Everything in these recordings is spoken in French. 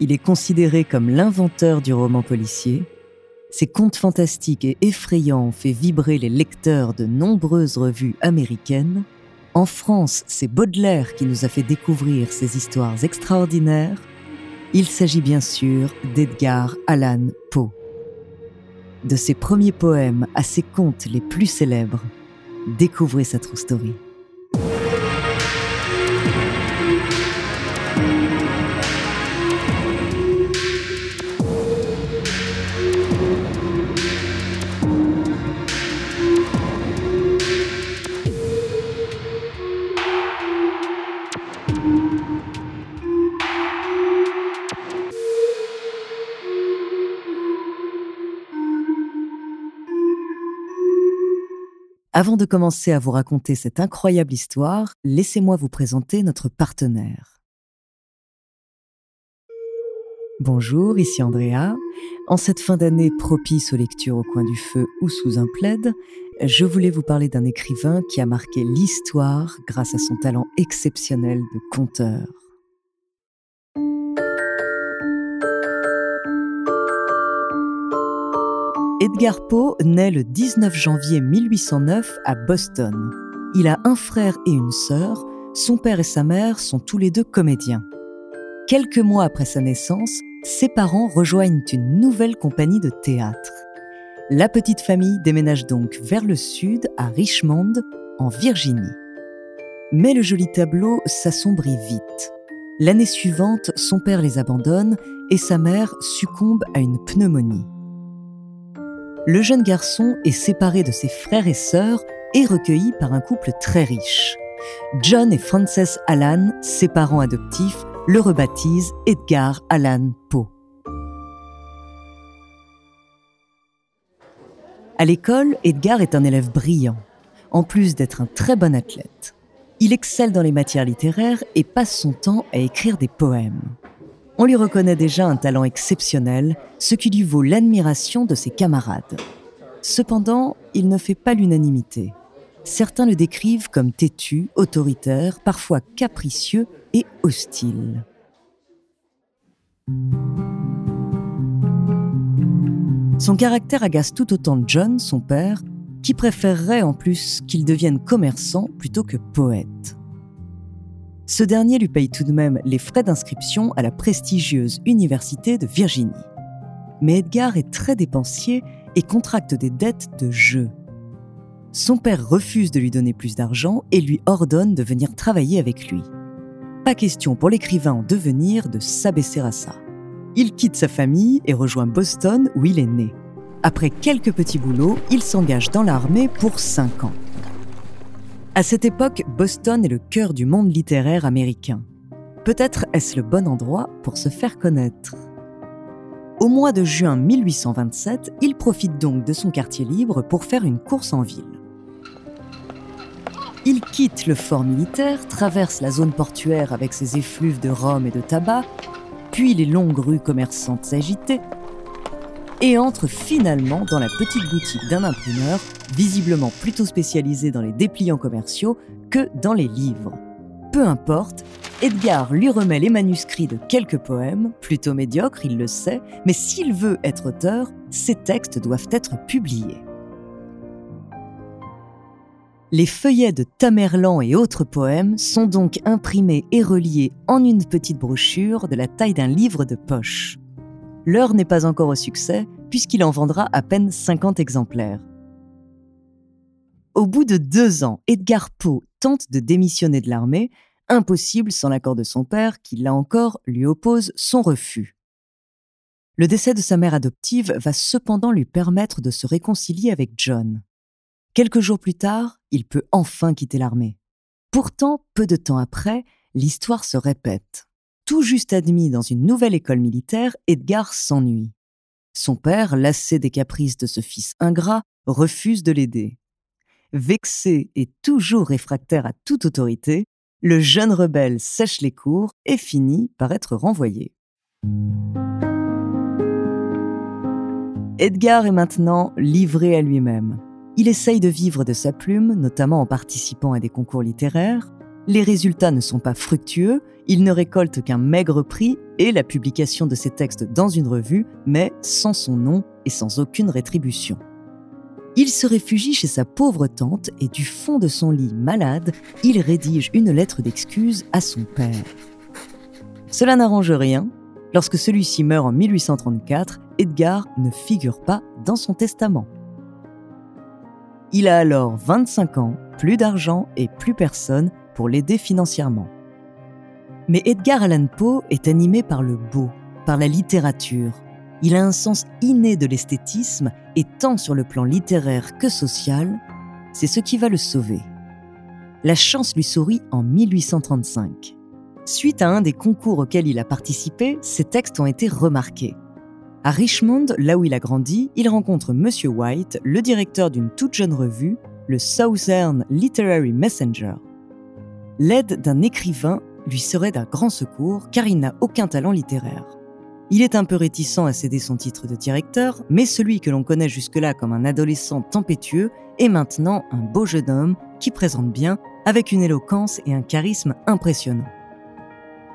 Il est considéré comme l'inventeur du roman policier. Ses contes fantastiques et effrayants ont fait vibrer les lecteurs de nombreuses revues américaines. En France, c'est Baudelaire qui nous a fait découvrir ces histoires extraordinaires. Il s'agit bien sûr d'Edgar Allan Poe. De ses premiers poèmes à ses contes les plus célèbres, découvrez sa true story. Avant de commencer à vous raconter cette incroyable histoire, laissez-moi vous présenter notre partenaire. Bonjour, ici Andrea. En cette fin d'année propice aux lectures au coin du feu ou sous un plaid, je voulais vous parler d'un écrivain qui a marqué l'histoire grâce à son talent exceptionnel de conteur. Edgar Poe naît le 19 janvier 1809 à Boston. Il a un frère et une sœur. Son père et sa mère sont tous les deux comédiens. Quelques mois après sa naissance, ses parents rejoignent une nouvelle compagnie de théâtre. La petite famille déménage donc vers le sud, à Richmond, en Virginie. Mais le joli tableau s'assombrit vite. L'année suivante, son père les abandonne et sa mère succombe à une pneumonie le jeune garçon est séparé de ses frères et sœurs et recueilli par un couple très riche. John et Frances Allan, ses parents adoptifs, le rebaptisent Edgar Allan Poe. À l'école, Edgar est un élève brillant, en plus d'être un très bon athlète. Il excelle dans les matières littéraires et passe son temps à écrire des poèmes. On lui reconnaît déjà un talent exceptionnel, ce qui lui vaut l'admiration de ses camarades. Cependant, il ne fait pas l'unanimité. Certains le décrivent comme têtu, autoritaire, parfois capricieux et hostile. Son caractère agace tout autant John, son père, qui préférerait en plus qu'il devienne commerçant plutôt que poète. Ce dernier lui paye tout de même les frais d'inscription à la prestigieuse Université de Virginie. Mais Edgar est très dépensier et contracte des dettes de jeu. Son père refuse de lui donner plus d'argent et lui ordonne de venir travailler avec lui. Pas question pour l'écrivain en devenir de s'abaisser à ça. Il quitte sa famille et rejoint Boston où il est né. Après quelques petits boulots, il s'engage dans l'armée pour 5 ans. À cette époque, Boston est le cœur du monde littéraire américain. Peut-être est-ce le bon endroit pour se faire connaître. Au mois de juin 1827, il profite donc de son quartier libre pour faire une course en ville. Il quitte le fort militaire, traverse la zone portuaire avec ses effluves de rhum et de tabac, puis les longues rues commerçantes agitées, et entre finalement dans la petite boutique d'un imprimeur, visiblement plutôt spécialisé dans les dépliants commerciaux que dans les livres. Peu importe, Edgar lui remet les manuscrits de quelques poèmes, plutôt médiocres, il le sait, mais s'il veut être auteur, ses textes doivent être publiés. Les feuillets de Tamerlan et autres poèmes sont donc imprimés et reliés en une petite brochure de la taille d'un livre de poche. L'heure n'est pas encore au succès, puisqu'il en vendra à peine 50 exemplaires. Au bout de deux ans, Edgar Poe tente de démissionner de l'armée, impossible sans l'accord de son père, qui, là encore, lui oppose son refus. Le décès de sa mère adoptive va cependant lui permettre de se réconcilier avec John. Quelques jours plus tard, il peut enfin quitter l'armée. Pourtant, peu de temps après, l'histoire se répète. Tout juste admis dans une nouvelle école militaire, Edgar s'ennuie. Son père, lassé des caprices de ce fils ingrat, refuse de l'aider. Vexé et toujours réfractaire à toute autorité, le jeune rebelle sèche les cours et finit par être renvoyé. Edgar est maintenant livré à lui-même. Il essaye de vivre de sa plume, notamment en participant à des concours littéraires. Les résultats ne sont pas fructueux, il ne récolte qu'un maigre prix et la publication de ses textes dans une revue, mais sans son nom et sans aucune rétribution. Il se réfugie chez sa pauvre tante et du fond de son lit malade, il rédige une lettre d'excuse à son père. Cela n'arrange rien. Lorsque celui-ci meurt en 1834, Edgar ne figure pas dans son testament. Il a alors 25 ans, plus d'argent et plus personne pour l'aider financièrement. Mais Edgar Allan Poe est animé par le beau, par la littérature. Il a un sens inné de l'esthétisme et tant sur le plan littéraire que social, c'est ce qui va le sauver. La chance lui sourit en 1835. Suite à un des concours auxquels il a participé, ses textes ont été remarqués. À Richmond, là où il a grandi, il rencontre Monsieur White, le directeur d'une toute jeune revue, le Southern Literary Messenger. L'aide d'un écrivain lui serait d'un grand secours car il n'a aucun talent littéraire. Il est un peu réticent à céder son titre de directeur, mais celui que l'on connaît jusque-là comme un adolescent tempétueux est maintenant un beau jeune homme qui présente bien, avec une éloquence et un charisme impressionnants.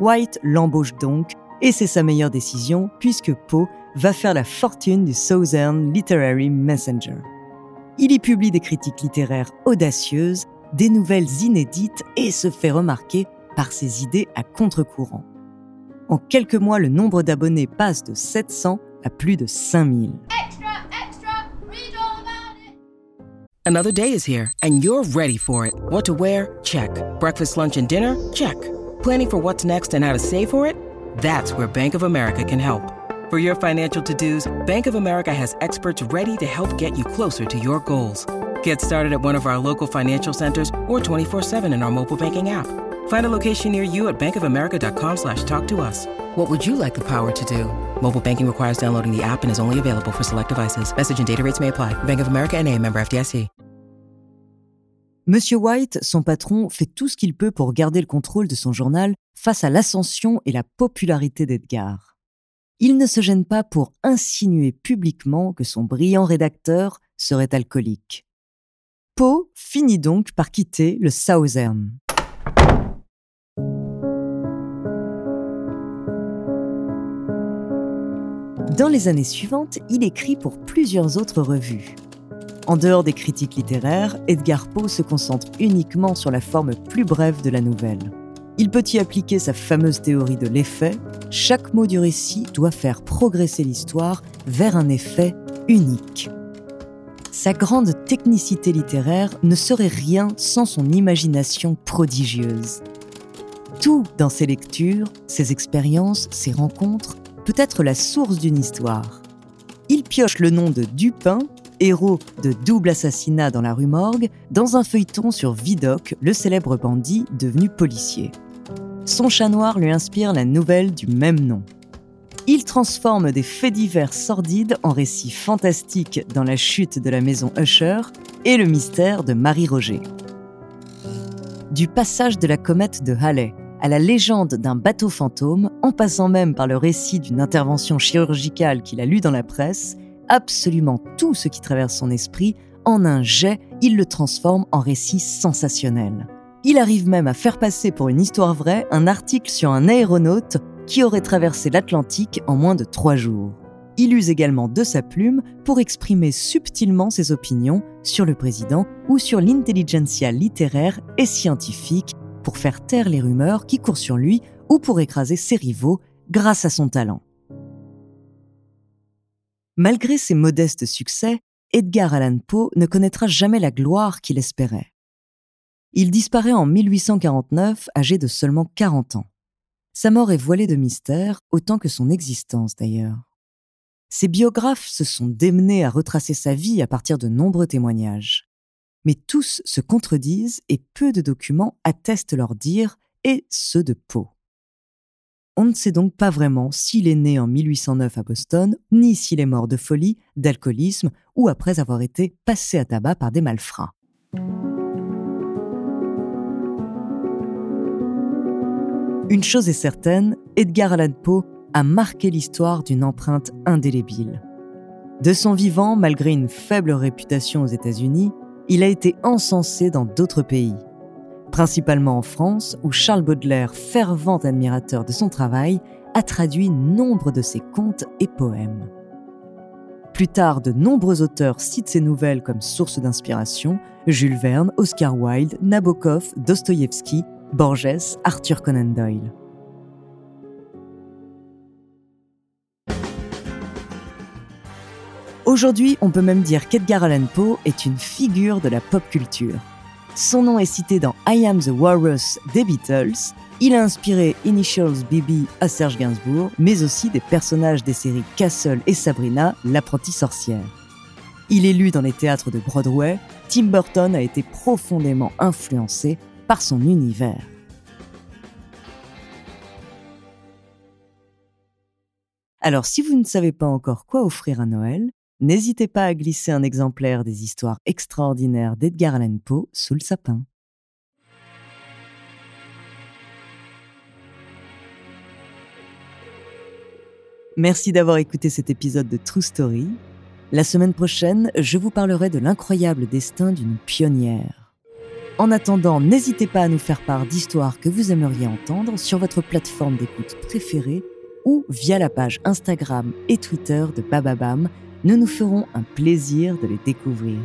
White l'embauche donc, et c'est sa meilleure décision puisque Poe va faire la fortune du Southern Literary Messenger. Il y publie des critiques littéraires audacieuses, des nouvelles inédites et se fait remarquer par ses idées à contre-courant. En quelques mois, le nombre d'abonnés passe de 700 à plus de 5000. Extra, extra, read all about it. Another day is here and you're ready for it. What to wear? Check. Breakfast, lunch and dinner? Check. Planning for what's next and how to save for it? That's where Bank of America can help. For your financial to-dos, Bank of America has experts ready to help get you closer to your goals. Get started at one of our local financial centers or 24-7 in our mobile banking app. Find a location near you at bankofamerica.com slash talk to us. What would you like the power to do? Mobile banking requires downloading the app and is only available for select devices. Message and data rates may apply. Bank of America NA, member FDIC. Monsieur White, son patron, fait tout ce qu'il peut pour garder le contrôle de son journal face à l'ascension et la popularité d'Edgar il ne se gêne pas pour insinuer publiquement que son brillant rédacteur serait alcoolique. Poe finit donc par quitter le Southern. Dans les années suivantes, il écrit pour plusieurs autres revues. En dehors des critiques littéraires, Edgar Poe se concentre uniquement sur la forme plus brève de la nouvelle. Il peut y appliquer sa fameuse théorie de l'effet. Chaque mot du récit doit faire progresser l'histoire vers un effet unique. Sa grande technicité littéraire ne serait rien sans son imagination prodigieuse. Tout dans ses lectures, ses expériences, ses rencontres peut être la source d'une histoire. Il pioche le nom de Dupin, héros de double assassinat dans la rue Morgue, dans un feuilleton sur Vidocq, le célèbre bandit devenu policier son chat noir lui inspire la nouvelle du même nom. Il transforme des faits divers sordides en récits fantastiques dans la chute de la maison Usher et le mystère de Marie Roger. Du passage de la comète de Halley à la légende d'un bateau fantôme, en passant même par le récit d'une intervention chirurgicale qu'il a lue dans la presse, absolument tout ce qui traverse son esprit, en un jet, il le transforme en récit sensationnel. Il arrive même à faire passer pour une histoire vraie un article sur un aéronaute qui aurait traversé l'Atlantique en moins de trois jours. il use également de sa plume pour exprimer subtilement ses opinions sur le président ou sur l'intelligentsia littéraire et scientifique pour faire taire les rumeurs qui courent sur lui ou pour écraser ses rivaux grâce à son talent. Malgré ses modestes succès, Edgar Allan Poe ne connaîtra jamais la gloire qu'il espérait. Il disparaît en 1849, âgé de seulement 40 ans. Sa mort est voilée de mystère, autant que son existence d'ailleurs. Ses biographes se sont démenés à retracer sa vie à partir de nombreux témoignages. Mais tous se contredisent et peu de documents attestent leur dire et ceux de Poe. On ne sait donc pas vraiment s'il est né en 1809 à Boston, ni s'il est mort de folie, d'alcoolisme ou après avoir été passé à tabac par des malfrats. Une chose est certaine, Edgar Allan Poe a marqué l'histoire d'une empreinte indélébile. De son vivant, malgré une faible réputation aux États-Unis, il a été encensé dans d'autres pays, principalement en France, où Charles Baudelaire, fervent admirateur de son travail, a traduit nombre de ses contes et poèmes. Plus tard, de nombreux auteurs citent ses nouvelles comme source d'inspiration, Jules Verne, Oscar Wilde, Nabokov, Dostoïevski, Borges, Arthur Conan Doyle. Aujourd'hui, on peut même dire qu'Edgar Allan Poe est une figure de la pop culture. Son nom est cité dans I Am the Walrus des Beatles. Il a inspiré Initials BB à Serge Gainsbourg, mais aussi des personnages des séries Castle et Sabrina, l'apprentie sorcière. Il est lu dans les théâtres de Broadway. Tim Burton a été profondément influencé par son univers. Alors si vous ne savez pas encore quoi offrir à Noël, N'hésitez pas à glisser un exemplaire des histoires extraordinaires d'Edgar Allan Poe sous le sapin. Merci d'avoir écouté cet épisode de True Story. La semaine prochaine, je vous parlerai de l'incroyable destin d'une pionnière. En attendant, n'hésitez pas à nous faire part d'histoires que vous aimeriez entendre sur votre plateforme d'écoute préférée ou via la page Instagram et Twitter de Bababam nous nous ferons un plaisir de les découvrir.